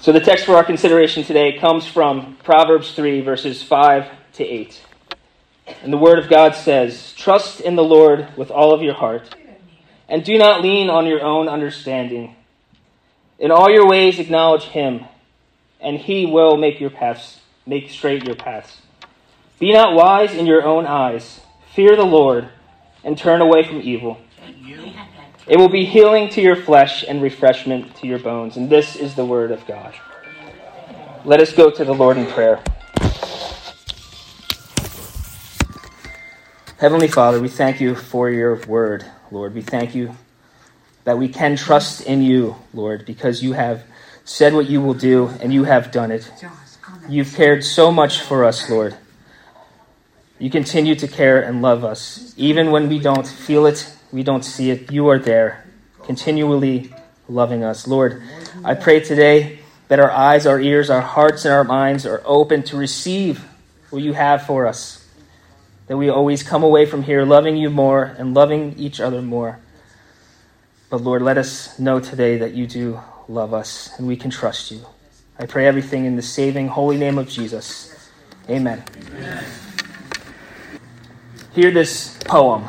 So, the text for our consideration today comes from Proverbs 3, verses 5 to 8. And the Word of God says, Trust in the Lord with all of your heart, and do not lean on your own understanding. In all your ways acknowledge Him, and He will make your paths, make straight your paths. Be not wise in your own eyes. Fear the Lord, and turn away from evil. It will be healing to your flesh and refreshment to your bones. And this is the word of God. Let us go to the Lord in prayer. Heavenly Father, we thank you for your word, Lord. We thank you that we can trust in you, Lord, because you have said what you will do and you have done it. You've cared so much for us, Lord. You continue to care and love us, even when we don't feel it we don't see it. You are there, continually loving us. Lord, I pray today that our eyes, our ears, our hearts, and our minds are open to receive what you have for us. That we always come away from here loving you more and loving each other more. But Lord, let us know today that you do love us and we can trust you. I pray everything in the saving, holy name of Jesus. Amen. Amen. Hear this poem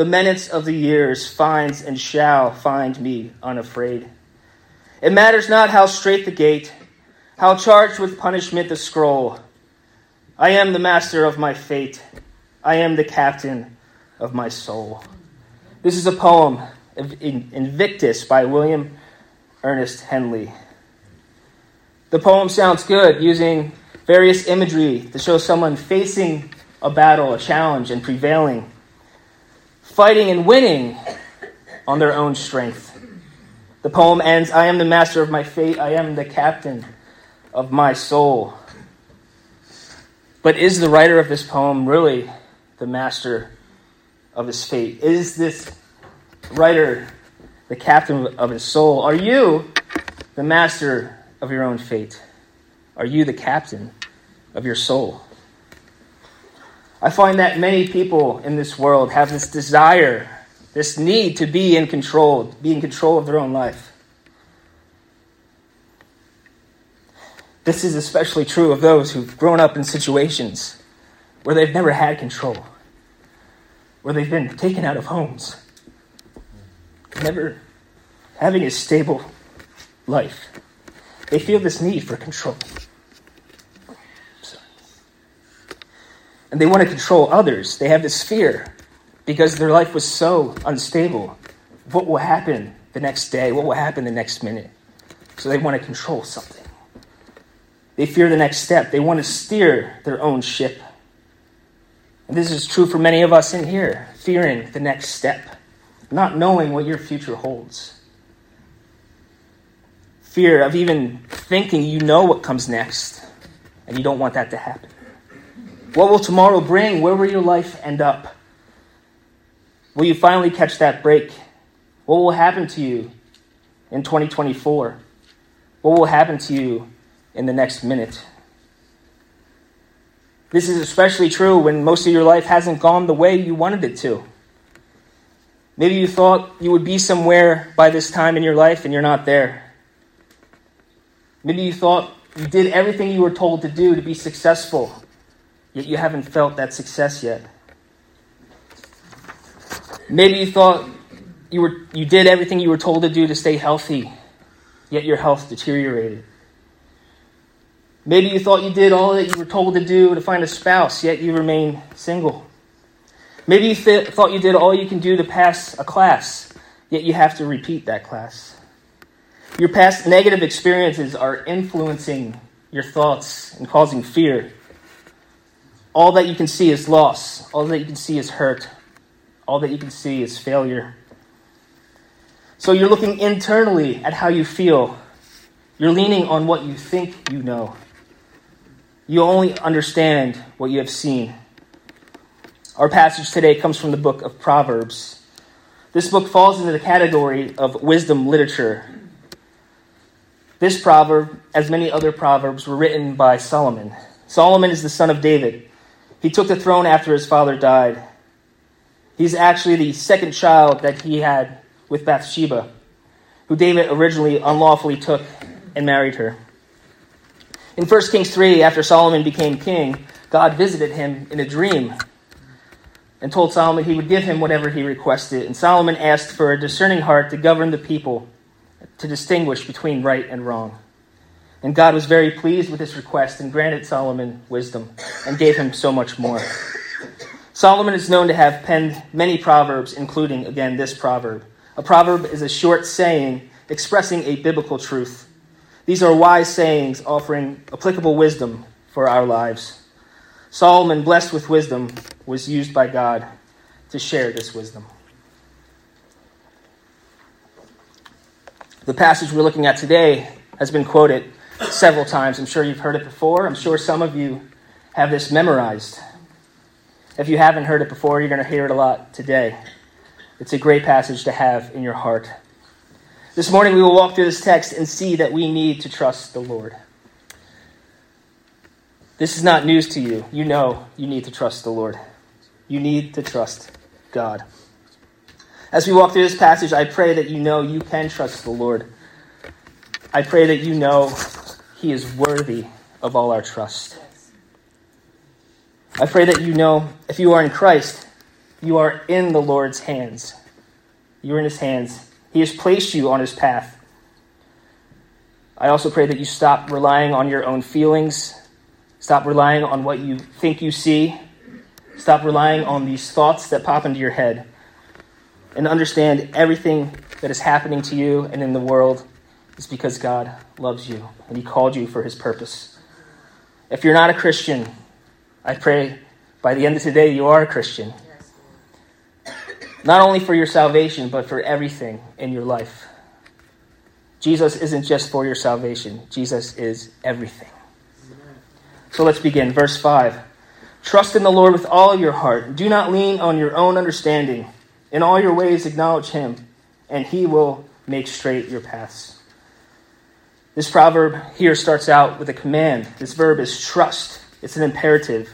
the menace of the years finds and shall find me unafraid. It matters not how straight the gate, how charged with punishment the scroll. I am the master of my fate. I am the captain of my soul. This is a poem, Invictus, by William Ernest Henley. The poem sounds good, using various imagery to show someone facing a battle, a challenge, and prevailing fighting and winning on their own strength. The poem ends I am the master of my fate, I am the captain of my soul. But is the writer of this poem really the master of his fate? Is this writer the captain of his soul? Are you the master of your own fate? Are you the captain of your soul? I find that many people in this world have this desire, this need to be in control, be in control of their own life. This is especially true of those who've grown up in situations where they've never had control, where they've been taken out of homes, never having a stable life. They feel this need for control. And they want to control others. They have this fear because their life was so unstable. What will happen the next day? What will happen the next minute? So they want to control something. They fear the next step. They want to steer their own ship. And this is true for many of us in here, fearing the next step, not knowing what your future holds. Fear of even thinking you know what comes next, and you don't want that to happen. What will tomorrow bring? Where will your life end up? Will you finally catch that break? What will happen to you in 2024? What will happen to you in the next minute? This is especially true when most of your life hasn't gone the way you wanted it to. Maybe you thought you would be somewhere by this time in your life and you're not there. Maybe you thought you did everything you were told to do to be successful yet you haven't felt that success yet. Maybe you thought you, were, you did everything you were told to do to stay healthy, yet your health deteriorated. Maybe you thought you did all that you were told to do to find a spouse, yet you remain single. Maybe you th- thought you did all you can do to pass a class, yet you have to repeat that class. Your past negative experiences are influencing your thoughts and causing fear. All that you can see is loss. All that you can see is hurt. All that you can see is failure. So you're looking internally at how you feel. You're leaning on what you think you know. You only understand what you have seen. Our passage today comes from the book of Proverbs. This book falls into the category of wisdom literature. This proverb, as many other proverbs, were written by Solomon. Solomon is the son of David. He took the throne after his father died. He's actually the second child that he had with Bathsheba, who David originally unlawfully took and married her. In 1 Kings 3, after Solomon became king, God visited him in a dream and told Solomon he would give him whatever he requested. And Solomon asked for a discerning heart to govern the people, to distinguish between right and wrong. And God was very pleased with this request and granted Solomon wisdom and gave him so much more. Solomon is known to have penned many proverbs, including, again, this proverb. A proverb is a short saying expressing a biblical truth. These are wise sayings offering applicable wisdom for our lives. Solomon, blessed with wisdom, was used by God to share this wisdom. The passage we're looking at today has been quoted several times. I'm sure you've heard it before. I'm sure some of you have this memorized. If you haven't heard it before, you're going to hear it a lot today. It's a great passage to have in your heart. This morning, we will walk through this text and see that we need to trust the Lord. This is not news to you. You know you need to trust the Lord. You need to trust God. As we walk through this passage, I pray that you know you can trust the Lord. I pray that you know He is worthy of all our trust. I pray that you know if you are in Christ, you are in the Lord's hands. You are in His hands. He has placed you on his path. I also pray that you stop relying on your own feelings, stop relying on what you think you see, stop relying on these thoughts that pop into your head, and understand everything that is happening to you and in the world is because God loves you and He called you for His purpose. If you're not a Christian, I pray by the end of today you are a Christian not only for your salvation, but for everything in your life. Jesus isn't just for your salvation, Jesus is everything. So let's begin. Verse 5 Trust in the Lord with all your heart. Do not lean on your own understanding. In all your ways, acknowledge him, and he will make straight your paths. This proverb here starts out with a command. This verb is trust, it's an imperative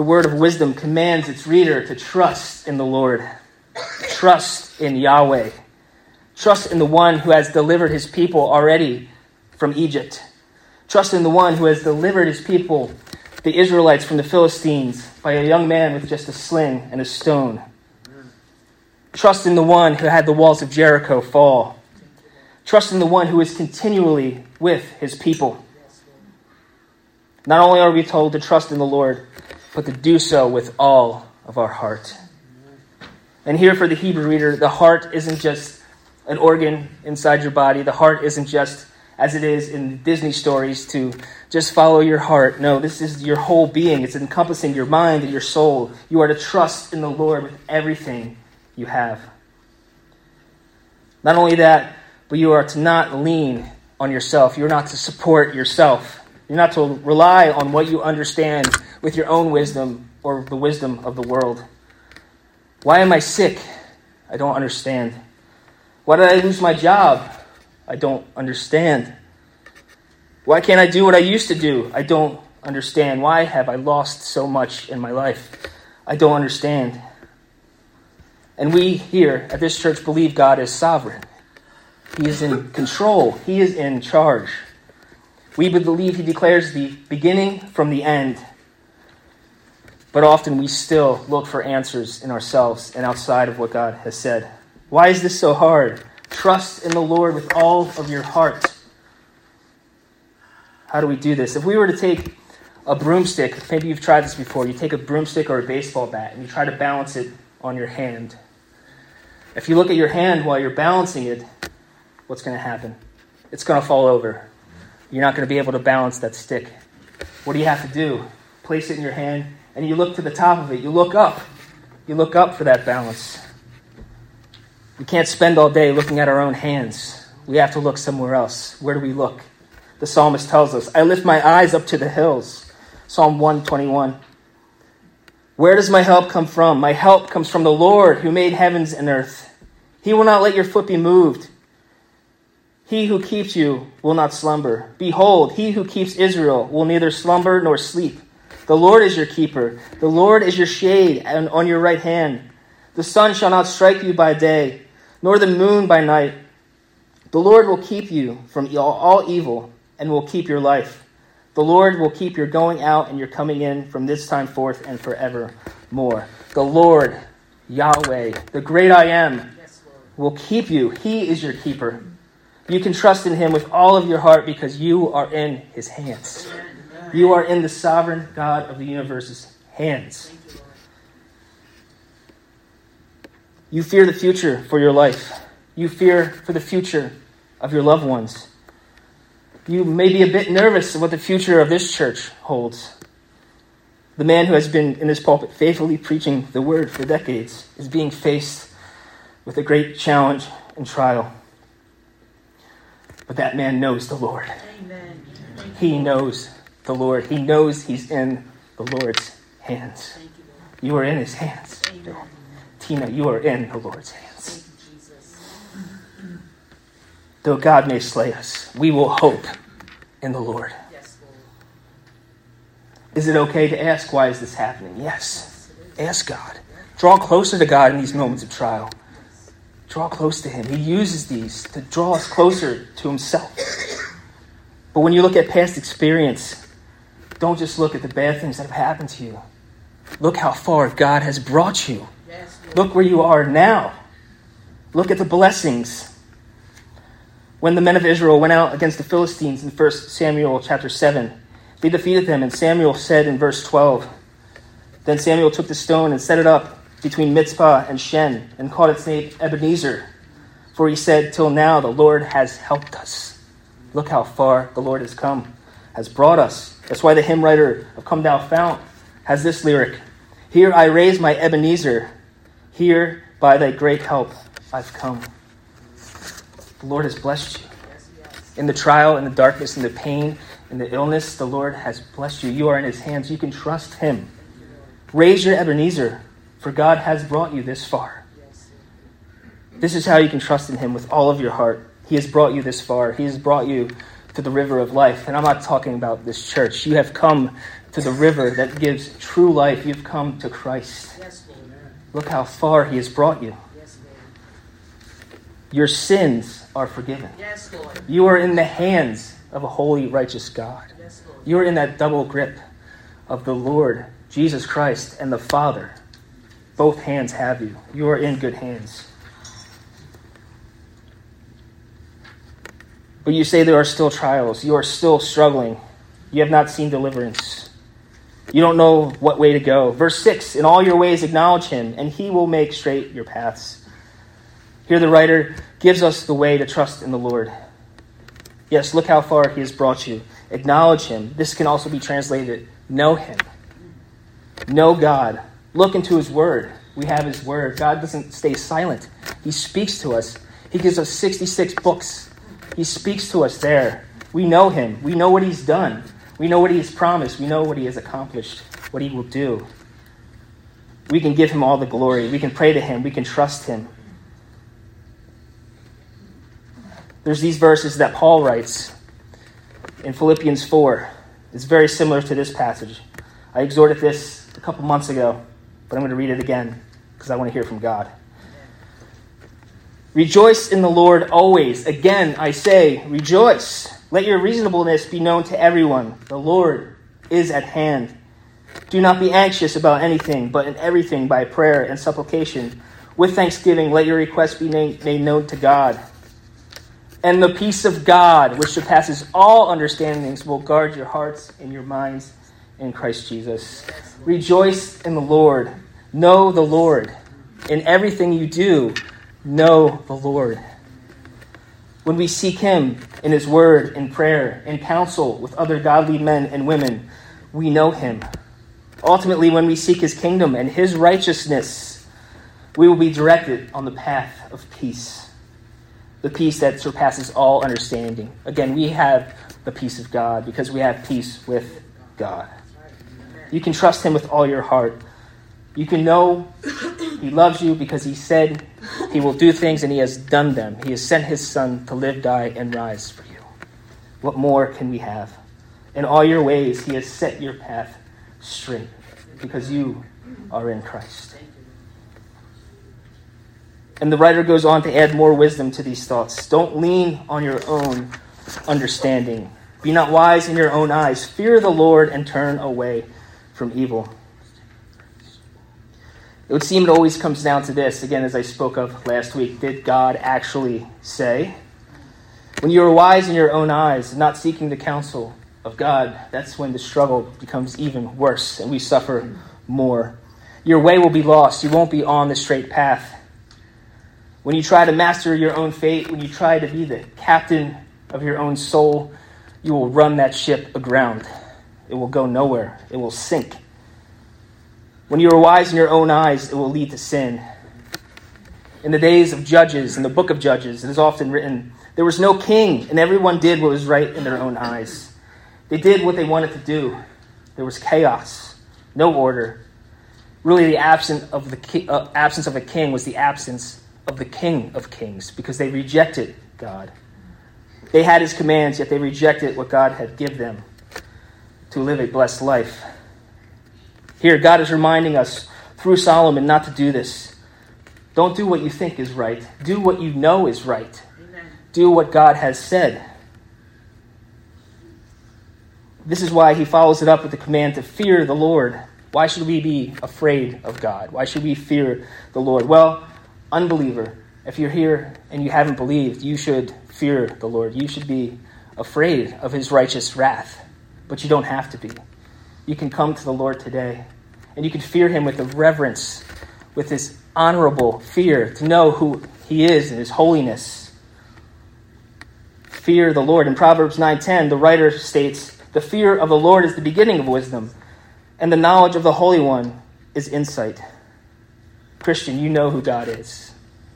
the word of wisdom commands its reader to trust in the Lord, trust in Yahweh, trust in the one who has delivered his people already from Egypt, trust in the one who has delivered his people, the Israelites, from the Philistines by a young man with just a sling and a stone. Trust in the one who had the walls of Jericho fall. Trust in the one who is continually with his people. Not only are we told to trust in the Lord, but to do so with all of our heart. And here for the Hebrew reader, the heart isn't just an organ inside your body. The heart isn't just, as it is in Disney stories, to just follow your heart. No, this is your whole being. It's encompassing your mind and your soul. You are to trust in the Lord with everything you have. Not only that, but you are to not lean on yourself. You're not to support yourself. You're not to rely on what you understand with your own wisdom or the wisdom of the world. Why am I sick? I don't understand. Why did I lose my job? I don't understand. Why can't I do what I used to do? I don't understand. Why have I lost so much in my life? I don't understand. And we here at this church believe God is sovereign. He is in control. He is in charge. We believe He declares the beginning from the end but often we still look for answers in ourselves and outside of what God has said. Why is this so hard? Trust in the Lord with all of your heart. How do we do this? If we were to take a broomstick, maybe you've tried this before, you take a broomstick or a baseball bat and you try to balance it on your hand. If you look at your hand while you're balancing it, what's going to happen? It's going to fall over. You're not going to be able to balance that stick. What do you have to do? Place it in your hand and you look to the top of it. You look up. You look up for that balance. We can't spend all day looking at our own hands, we have to look somewhere else. Where do we look? The psalmist tells us, I lift my eyes up to the hills. Psalm 121. Where does my help come from? My help comes from the Lord who made heavens and earth. He will not let your foot be moved. He who keeps you will not slumber. Behold, he who keeps Israel will neither slumber nor sleep. The Lord is your keeper. The Lord is your shade and on your right hand. The sun shall not strike you by day, nor the moon by night. The Lord will keep you from all evil and will keep your life. The Lord will keep your going out and your coming in from this time forth and forevermore. The Lord, Yahweh, the great I am, will keep you. He is your keeper. You can trust in Him with all of your heart because you are in His hands. You are in the sovereign God of the universe's hands. You fear the future for your life. You fear for the future of your loved ones. You may be a bit nervous of what the future of this church holds. The man who has been in this pulpit faithfully preaching the word for decades is being faced with a great challenge and trial. But that man knows the Lord. Amen. He knows the Lord. He knows he's in the Lord's hands. You, you, are in his hands. Amen. Tina, you are in the Lord's hands. You, Though God may slay us, we will hope in the Lord. Yes, Lord. Is it okay to ask, why is this happening? Yes. Ask God. Draw closer to God in these moments of trial. Draw close to Him. He uses these to draw us closer to Himself. But when you look at past experience, don't just look at the bad things that have happened to you. Look how far God has brought you. Look where you are now. Look at the blessings. When the men of Israel went out against the Philistines in 1 Samuel chapter 7, they defeated them, and Samuel said in verse 12, Then Samuel took the stone and set it up between Mizpah and Shen, and called its name Ebenezer. For he said, Till now the Lord has helped us. Look how far the Lord has come, has brought us. That's why the hymn writer of Come Thou Fount has this lyric Here I raise my Ebenezer, here by thy great help I've come. The Lord has blessed you. In the trial, in the darkness, in the pain, in the illness, the Lord has blessed you. You are in his hands. You can trust him. Raise your Ebenezer for God has brought you this far. This is how you can trust in Him with all of your heart. He has brought you this far. He has brought you to the river of life. And I'm not talking about this church. You have come to the river that gives true life. You've come to Christ. Look how far He has brought you. Your sins are forgiven. You are in the hands of a holy, righteous God. You are in that double grip of the Lord Jesus Christ and the Father. Both hands have you. You are in good hands. But you say there are still trials. You are still struggling. You have not seen deliverance. You don't know what way to go. Verse 6 In all your ways acknowledge him, and he will make straight your paths. Here the writer gives us the way to trust in the Lord. Yes, look how far he has brought you. Acknowledge him. This can also be translated know him. Know God. Look into His Word. We have His Word. God doesn't stay silent, He speaks to us. He gives us 66 books. He speaks to us there. We know Him. We know what He's done. We know what He has promised. We know what He has accomplished, what He will do. We can give Him all the glory. We can pray to Him. We can trust Him. There's these verses that Paul writes in Philippians 4. It's very similar to this passage. I exhorted this a couple months ago but I'm going to read it again because I want to hear from God. Rejoice in the Lord always. Again, I say, rejoice. Let your reasonableness be known to everyone. The Lord is at hand. Do not be anxious about anything, but in everything by prayer and supplication. With thanksgiving, let your requests be made known to God. And the peace of God, which surpasses all understandings, will guard your hearts and your minds in Christ Jesus. Rejoice in the Lord. Know the Lord. In everything you do, know the Lord. When we seek Him in His Word, in prayer, in counsel with other godly men and women, we know Him. Ultimately, when we seek His kingdom and His righteousness, we will be directed on the path of peace. the peace that surpasses all understanding. Again, we have the peace of God because we have peace with God. You can trust Him with all your heart. You can know He loves you because He said He will do things and He has done them. He has sent His Son to live, die, and rise for you. What more can we have? In all your ways, He has set your path straight because you are in Christ. And the writer goes on to add more wisdom to these thoughts. Don't lean on your own understanding. Be not wise in your own eyes. Fear the Lord and turn away from evil. It would seem it always comes down to this, again, as I spoke of last week. Did God actually say? When you are wise in your own eyes, not seeking the counsel of God, that's when the struggle becomes even worse and we suffer more. Your way will be lost. You won't be on the straight path. When you try to master your own fate, when you try to be the captain of your own soul, you will run that ship aground. It will go nowhere, it will sink. When you are wise in your own eyes, it will lead to sin. In the days of Judges, in the book of Judges, it is often written, there was no king, and everyone did what was right in their own eyes. They did what they wanted to do. There was chaos, no order. Really, the absence of, the ki- uh, absence of a king was the absence of the King of Kings because they rejected God. They had his commands, yet they rejected what God had given them to live a blessed life. Here, God is reminding us through Solomon not to do this. Don't do what you think is right, do what you know is right. Amen. Do what God has said. This is why he follows it up with the command to fear the Lord. Why should we be afraid of God? Why should we fear the Lord? Well, unbeliever, if you're here and you haven't believed, you should fear the Lord. You should be afraid of his righteous wrath, but you don't have to be. You can come to the Lord today, and you can fear him with a reverence, with this honorable fear, to know who he is and his holiness. Fear the Lord. In Proverbs 9:10, the writer states, "The fear of the Lord is the beginning of wisdom, and the knowledge of the Holy One is insight." Christian, you know who God is.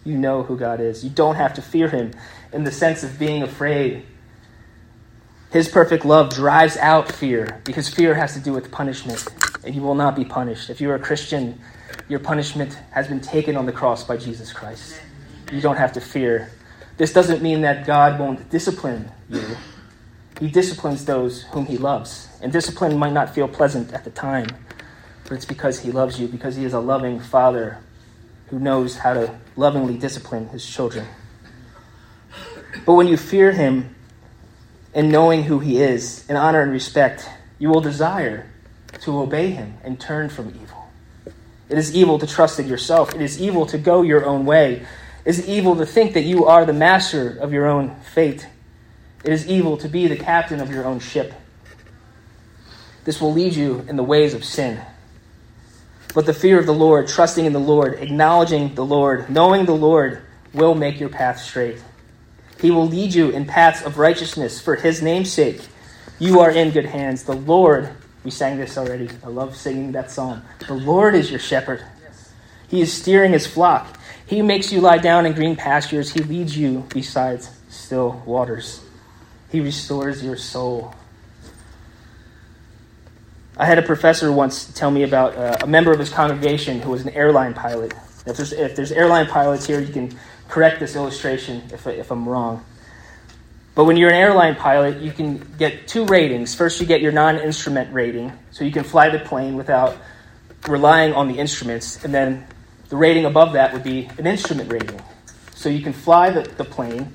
You know who God is. You don't have to fear him in the sense of being afraid. His perfect love drives out fear because fear has to do with punishment, and you will not be punished. If you're a Christian, your punishment has been taken on the cross by Jesus Christ. You don't have to fear. This doesn't mean that God won't discipline you. He disciplines those whom he loves. And discipline might not feel pleasant at the time, but it's because he loves you, because he is a loving father who knows how to lovingly discipline his children. But when you fear him and knowing who he is, in honor and respect, you will desire to obey him and turn from evil. It is evil to trust in yourself. It is evil to go your own way. It is evil to think that you are the master of your own fate. It is evil to be the captain of your own ship. This will lead you in the ways of sin. But the fear of the Lord, trusting in the Lord, acknowledging the Lord, knowing the Lord will make your path straight. He will lead you in paths of righteousness for his name's sake. You are in good hands. The Lord, we sang this already. I love singing that song. The Lord is your shepherd. He is steering his flock. He makes you lie down in green pastures. He leads you beside still waters. He restores your soul. I had a professor once tell me about uh, a member of his congregation who was an airline pilot. If there's, if there's airline pilots here, you can correct this illustration if, if I'm wrong. But when you're an airline pilot, you can get two ratings. First, you get your non instrument rating, so you can fly the plane without relying on the instruments. And then the rating above that would be an instrument rating. So you can fly the, the plane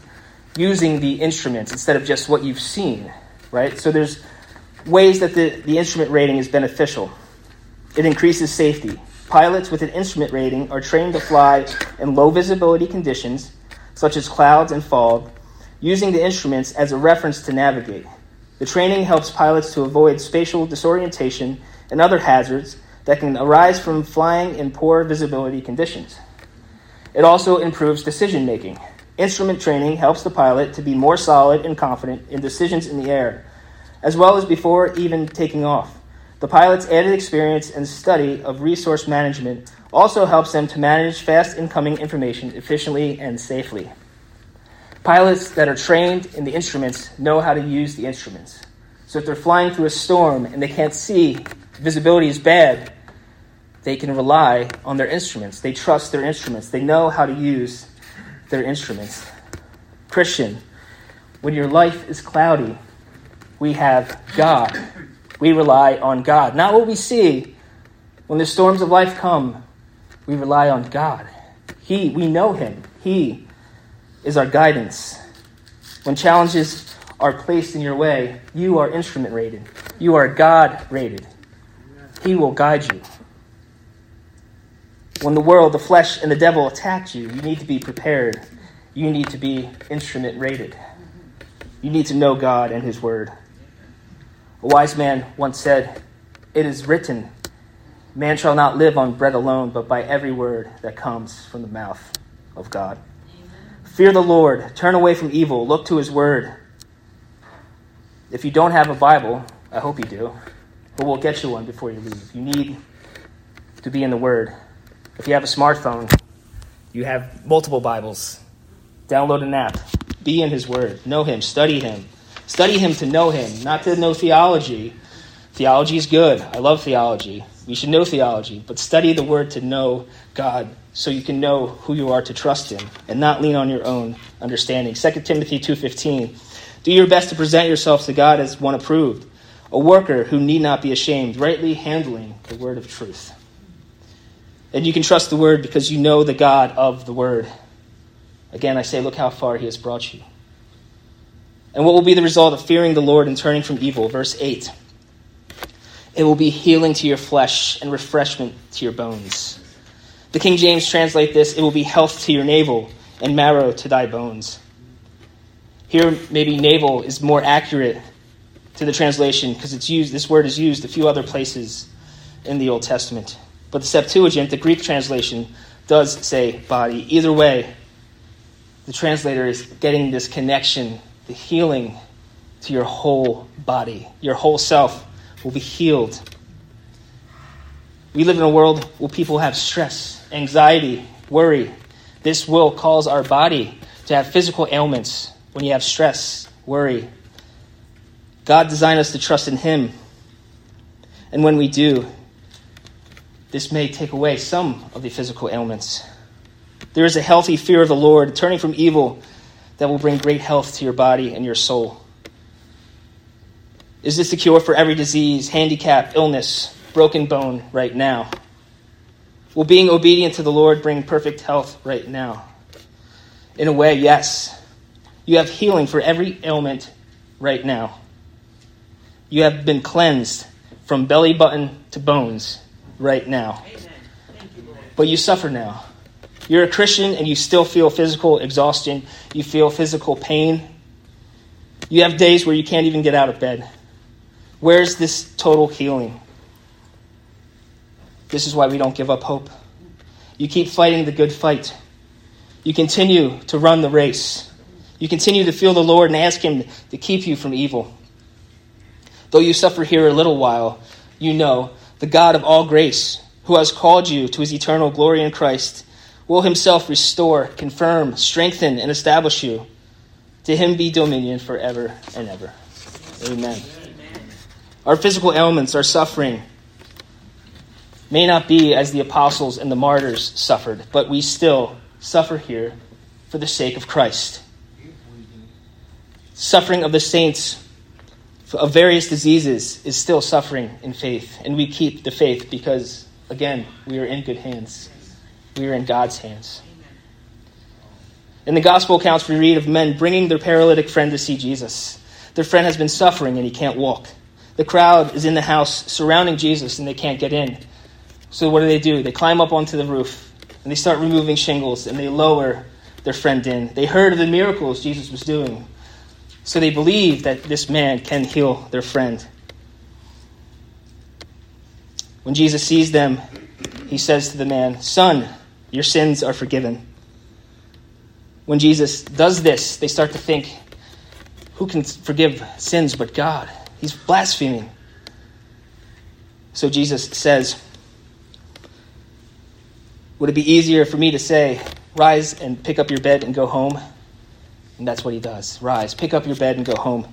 using the instruments instead of just what you've seen, right? So there's ways that the, the instrument rating is beneficial. It increases safety. Pilots with an instrument rating are trained to fly in low visibility conditions, such as clouds and fog, using the instruments as a reference to navigate. The training helps pilots to avoid spatial disorientation and other hazards that can arise from flying in poor visibility conditions. It also improves decision making. Instrument training helps the pilot to be more solid and confident in decisions in the air, as well as before even taking off. The pilot's added experience and study of resource management also helps them to manage fast incoming information efficiently and safely. Pilots that are trained in the instruments know how to use the instruments. So if they're flying through a storm and they can't see, visibility is bad, they can rely on their instruments. They trust their instruments. They know how to use their instruments. Christian, when your life is cloudy, we have God. We rely on God. Not what we see. When the storms of life come, we rely on God. He, we know Him. He is our guidance. When challenges are placed in your way, you are instrument rated. You are God rated. He will guide you. When the world, the flesh, and the devil attack you, you need to be prepared. You need to be instrument rated. You need to know God and His Word. A wise man once said, It is written, Man shall not live on bread alone, but by every word that comes from the mouth of God. Fear the Lord, turn away from evil, look to His Word. If you don't have a Bible, I hope you do, but we'll get you one before you leave. You need to be in the Word. If you have a smartphone, you have multiple Bibles. Download an app. Be in His Word. Know Him. Study Him. Study Him to know Him, not to know theology. Theology is good. I love theology. We should know theology, but study the Word to know God so you can know who you are to trust Him and not lean on your own understanding. 2 Timothy 2.15 Do your best to present yourselves to God as one approved, a worker who need not be ashamed, rightly handling the Word of truth. And you can trust the Word because you know the God of the Word. Again, I say, look how far He has brought you. And what will be the result of fearing the Lord and turning from evil? Verse 8 It will be healing to your flesh and refreshment to your bones. The King James translate this it will be health to your navel and marrow to thy bones. Here, maybe navel is more accurate to the translation because it's used. This word is used a few other places in the Old Testament, but the Septuagint, the Greek translation, does say body. Either way, the translator is getting this connection, the healing to your whole body. Your whole self will be healed. We live in a world where people have stress, anxiety, worry. This will cause our body to have physical ailments when you have stress, worry. God designed us to trust in Him. And when we do, this may take away some of the physical ailments. There is a healthy fear of the Lord, turning from evil, that will bring great health to your body and your soul. Is this the cure for every disease, handicap, illness, broken bone right now? Will being obedient to the Lord bring perfect health right now? In a way, yes. You have healing for every ailment right now. You have been cleansed from belly button to bones right now. But you suffer now. You're a Christian and you still feel physical exhaustion. You feel physical pain. You have days where you can't even get out of bed. Where's this total healing? This is why we don't give up hope. You keep fighting the good fight. You continue to run the race. You continue to feel the Lord and ask Him to keep you from evil. Though you suffer here a little while, you know the God of all grace, who has called you to His eternal glory in Christ, will himself restore, confirm, strengthen, and establish you. To him be dominion forever and ever. Amen. Our physical ailments, our suffering, may not be as the apostles and the martyrs suffered, but we still suffer here for the sake of Christ. Suffering of the saints of various diseases is still suffering in faith, and we keep the faith because, again, we are in good hands we are in God's hands. In the gospel accounts, we read of men bringing their paralytic friend to see Jesus. Their friend has been suffering and he can't walk. The crowd is in the house surrounding Jesus and they can't get in. So, what do they do? They climb up onto the roof and they start removing shingles and they lower their friend in. They heard of the miracles Jesus was doing. So, they believe that this man can heal their friend. When Jesus sees them, he says to the man, Son, your sins are forgiven. When Jesus does this, they start to think, who can forgive sins but God? He's blaspheming. So Jesus says, Would it be easier for me to say, Rise and pick up your bed and go home? And that's what he does. Rise, pick up your bed, and go home.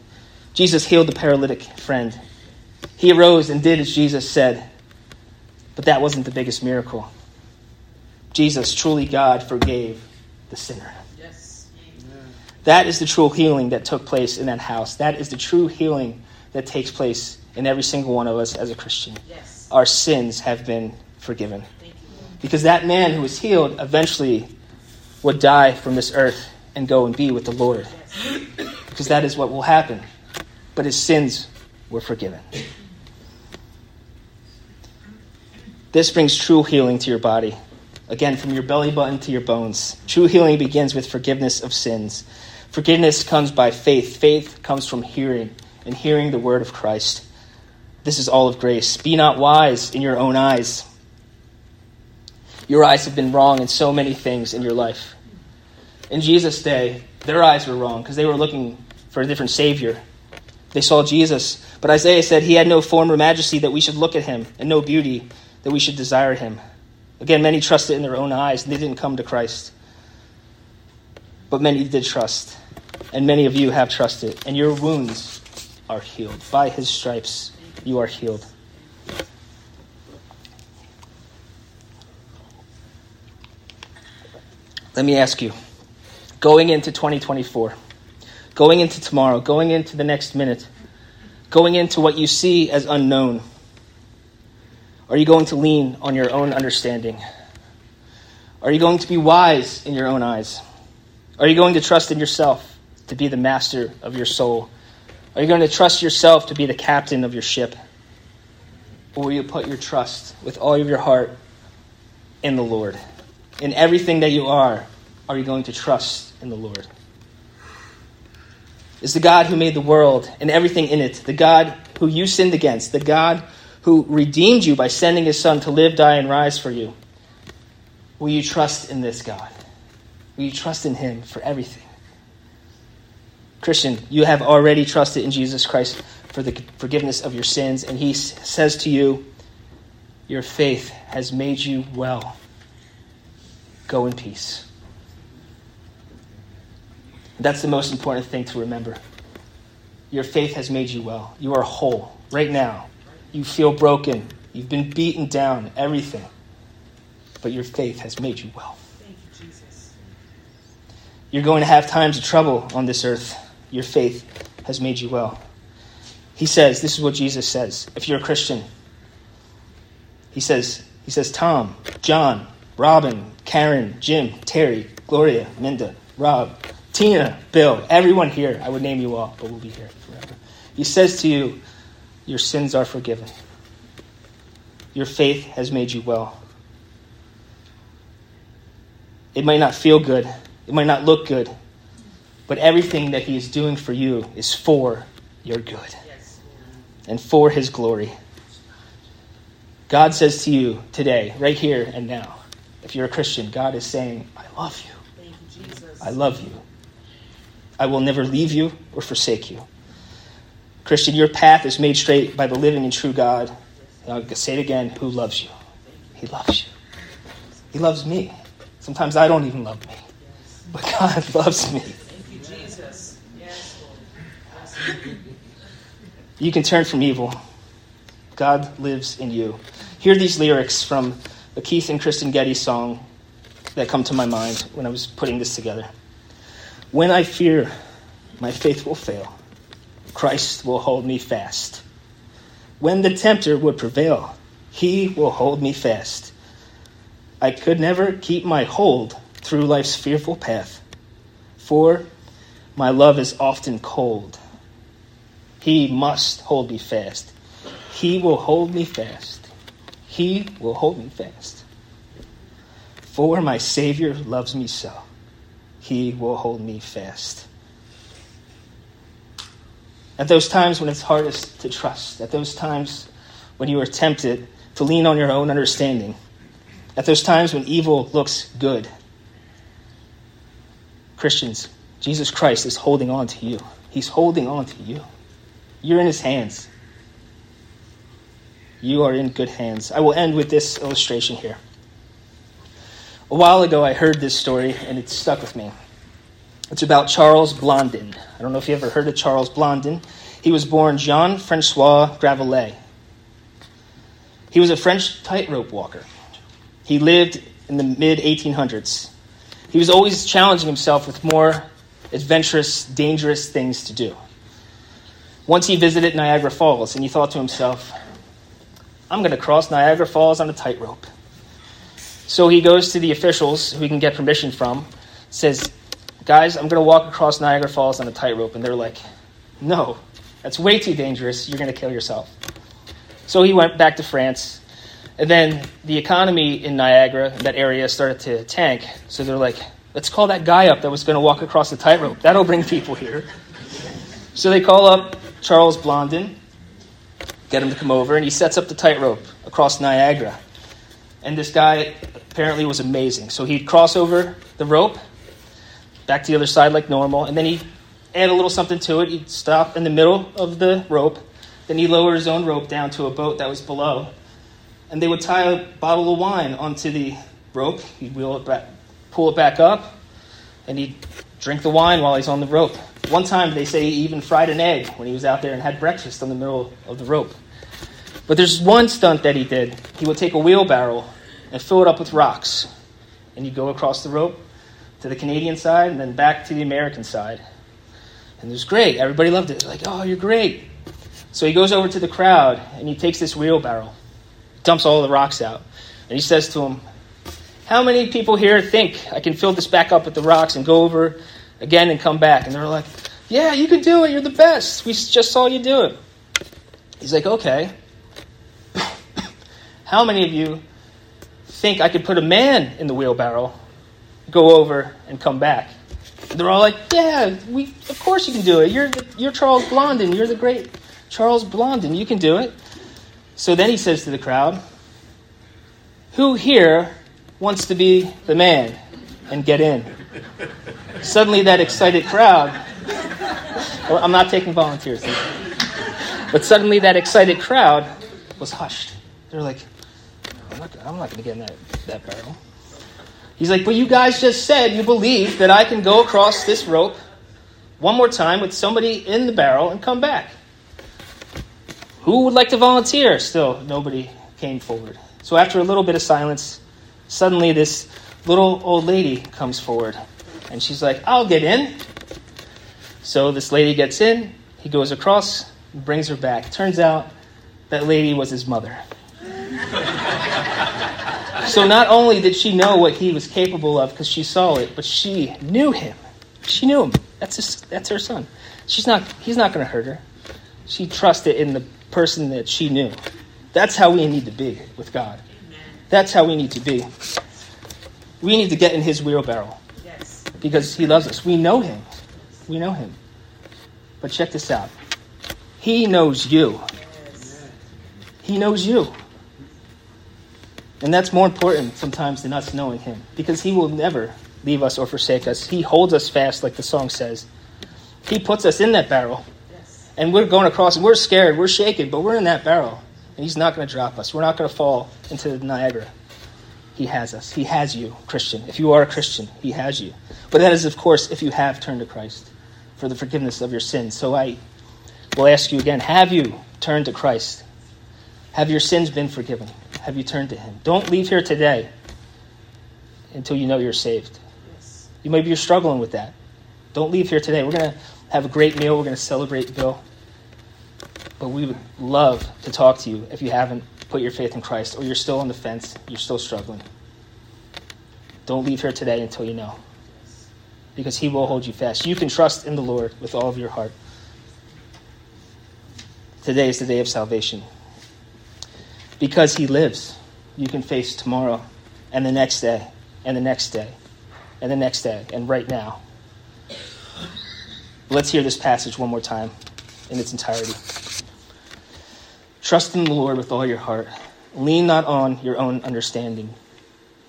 Jesus healed the paralytic friend. He arose and did as Jesus said. But that wasn't the biggest miracle. Jesus, truly God, forgave the sinner. Yes. That is the true healing that took place in that house. That is the true healing that takes place in every single one of us as a Christian. Yes. Our sins have been forgiven. Because that man who was healed eventually would die from this earth and go and be with the Lord. Because that is what will happen. But his sins were forgiven. This brings true healing to your body. Again, from your belly button to your bones. True healing begins with forgiveness of sins. Forgiveness comes by faith. Faith comes from hearing, and hearing the word of Christ. This is all of grace. Be not wise in your own eyes. Your eyes have been wrong in so many things in your life. In Jesus' day, their eyes were wrong because they were looking for a different Savior. They saw Jesus, but Isaiah said he had no form or majesty that we should look at him, and no beauty that we should desire him. Again, many trusted in their own eyes, and they didn't come to Christ. But many did trust, and many of you have trusted, and your wounds are healed. By his stripes, you are healed. Let me ask you. Going into 2024, going into tomorrow, going into the next minute, going into what you see as unknown are you going to lean on your own understanding? Are you going to be wise in your own eyes? Are you going to trust in yourself to be the master of your soul? Are you going to trust yourself to be the captain of your ship? Or will you put your trust with all of your heart in the Lord? In everything that you are, are you going to trust in the Lord? Is the God who made the world and everything in it, the God who you sinned against, the God who redeemed you by sending his Son to live, die, and rise for you. Will you trust in this God? Will you trust in him for everything? Christian, you have already trusted in Jesus Christ for the forgiveness of your sins, and he says to you, Your faith has made you well. Go in peace. That's the most important thing to remember. Your faith has made you well. You are whole right now you feel broken. You've been beaten down, everything. But your faith has made you well. Thank you, Jesus. You're going to have times of trouble on this earth. Your faith has made you well. He says, this is what Jesus says. If you're a Christian, he says, he says, Tom, John, Robin, Karen, Jim, Terry, Gloria, Minda, Rob, Tina, Bill, everyone here. I would name you all, but we'll be here forever. He says to you, your sins are forgiven. Your faith has made you well. It might not feel good, it might not look good, but everything that He is doing for you is for your good and for His glory. God says to you today, right here and now, if you're a Christian, God is saying, I love you. you I love you. I will never leave you or forsake you. Christian, your path is made straight by the living and true God. And I'll say it again who loves you? He loves you. He loves me. Sometimes I don't even love me, but God loves me. You, can turn from evil. God lives in you. Hear these lyrics from the Keith and Kristyn Getty song that come to my mind when I was putting this together. When I fear, my faith will fail. Christ will hold me fast. When the tempter would prevail, he will hold me fast. I could never keep my hold through life's fearful path, for my love is often cold. He must hold me fast. He will hold me fast. He will hold me fast. For my Savior loves me so. He will hold me fast. At those times when it's hardest to trust, at those times when you are tempted to lean on your own understanding, at those times when evil looks good, Christians, Jesus Christ is holding on to you. He's holding on to you. You're in his hands. You are in good hands. I will end with this illustration here. A while ago, I heard this story and it stuck with me. It's about Charles Blondin. I don't know if you ever heard of Charles Blondin. He was born Jean Francois Gravelet. He was a French tightrope walker. He lived in the mid 1800s. He was always challenging himself with more adventurous, dangerous things to do. Once he visited Niagara Falls and he thought to himself, I'm going to cross Niagara Falls on a tightrope. So he goes to the officials who he can get permission from, says, Guys, I'm going to walk across Niagara Falls on a tightrope. And they're like, No, that's way too dangerous. You're going to kill yourself. So he went back to France. And then the economy in Niagara, that area, started to tank. So they're like, let's call that guy up that was going to walk across the tightrope. That'll bring people here. So they call up Charles Blondin, get him to come over, and he sets up the tightrope across Niagara. And this guy apparently was amazing. So he'd cross over the rope, back to the other side like normal, and then he'd add a little something to it. He'd stop in the middle of the rope, then he'd lower his own rope down to a boat that was below. And they would tie a bottle of wine onto the rope. He'd wheel it back, pull it back up, and he'd drink the wine while he's on the rope. One time, they say he even fried an egg when he was out there and had breakfast on the middle of the rope. But there's one stunt that he did. He would take a wheelbarrow and fill it up with rocks. And he'd go across the rope to the Canadian side and then back to the American side. And it was great. Everybody loved it. Like, oh, you're great. So he goes over to the crowd and he takes this wheelbarrow, dumps all the rocks out, and he says to them, How many people here think I can fill this back up with the rocks and go over again and come back? And they're like, Yeah, you can do it. You're the best. We just saw you do it. He's like, Okay. How many of you think I could put a man in the wheelbarrow, go over, and come back? They're all like, Yeah, we, of course you can do it. You're, the, you're Charles Blondin. You're the great Charles Blondin. You can do it. So then he says to the crowd, Who here wants to be the man and get in? Suddenly, that excited crowd, well, I'm not taking volunteers, but suddenly that excited crowd was hushed. They're like, I'm not, not going to get in that, that barrel. He's like, But you guys just said you believe that I can go across this rope one more time with somebody in the barrel and come back. Who would like to volunteer? Still, nobody came forward. So after a little bit of silence, suddenly this little old lady comes forward. And she's like, I'll get in. So this lady gets in. He goes across, brings her back. Turns out that lady was his mother. So not only did she know what he was capable of because she saw it, but she knew him. She knew him. That's, his, that's her son. She's not, he's not going to hurt her. She trusted in the person that she knew. That's how we need to be with God. That's how we need to be. We need to get in his wheelbarrow because he loves us. We know him. We know him. But check this out he knows you. He knows you. And that's more important sometimes than us knowing him because he will never leave us or forsake us. He holds us fast, like the song says. He puts us in that barrel. And we're going across and we're scared, we're shaken, but we're in that barrel. And he's not going to drop us. We're not going to fall into the Niagara. He has us. He has you, Christian. If you are a Christian, He has you. But that is, of course, if you have turned to Christ for the forgiveness of your sins. So I will ask you again have you turned to Christ? Have your sins been forgiven? Have you turned to Him? Don't leave here today until you know you're saved. You maybe you're struggling with that. Don't leave here today. We're going to have a great meal. We're going to celebrate Bill. But we would love to talk to you if you haven't put your faith in Christ or you're still on the fence, you're still struggling. Don't leave here today until you know. Because he will hold you fast. You can trust in the Lord with all of your heart. Today is the day of salvation. Because he lives, you can face tomorrow and the next day and the next day and the next day and right now. Let's hear this passage one more time in its entirety. Trust in the Lord with all your heart. Lean not on your own understanding.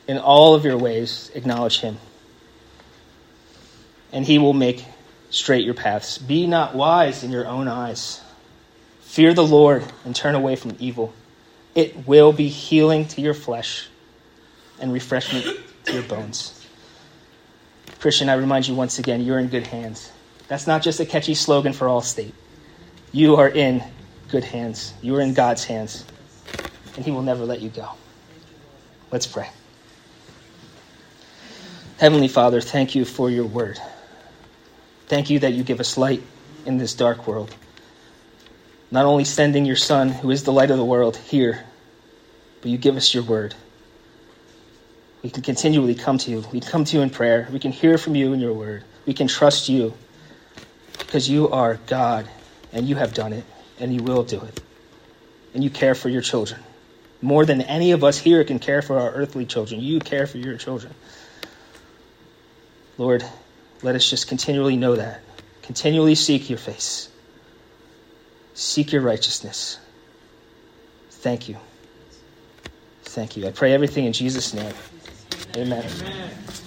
In all of your ways, acknowledge him. And he will make straight your paths. Be not wise in your own eyes. Fear the Lord and turn away from evil. It will be healing to your flesh and refreshment to your bones. Christian, I remind you once again, you're in good hands. That's not just a catchy slogan for Allstate. You are in good hands. You are in God's hands, and He will never let you go. Let's pray. Heavenly Father, thank you for your word. Thank you that you give us light in this dark world. Not only sending your Son, who is the light of the world, here, but you give us your word. We can continually come to you. We come to you in prayer. We can hear from you in your word. We can trust you because you are God and you have done it and you will do it. And you care for your children. More than any of us here can care for our earthly children. You care for your children. Lord, let us just continually know that. Continually seek your face. Seek your righteousness. Thank you. Thank you. I pray everything in Jesus' name. Amen. Amen.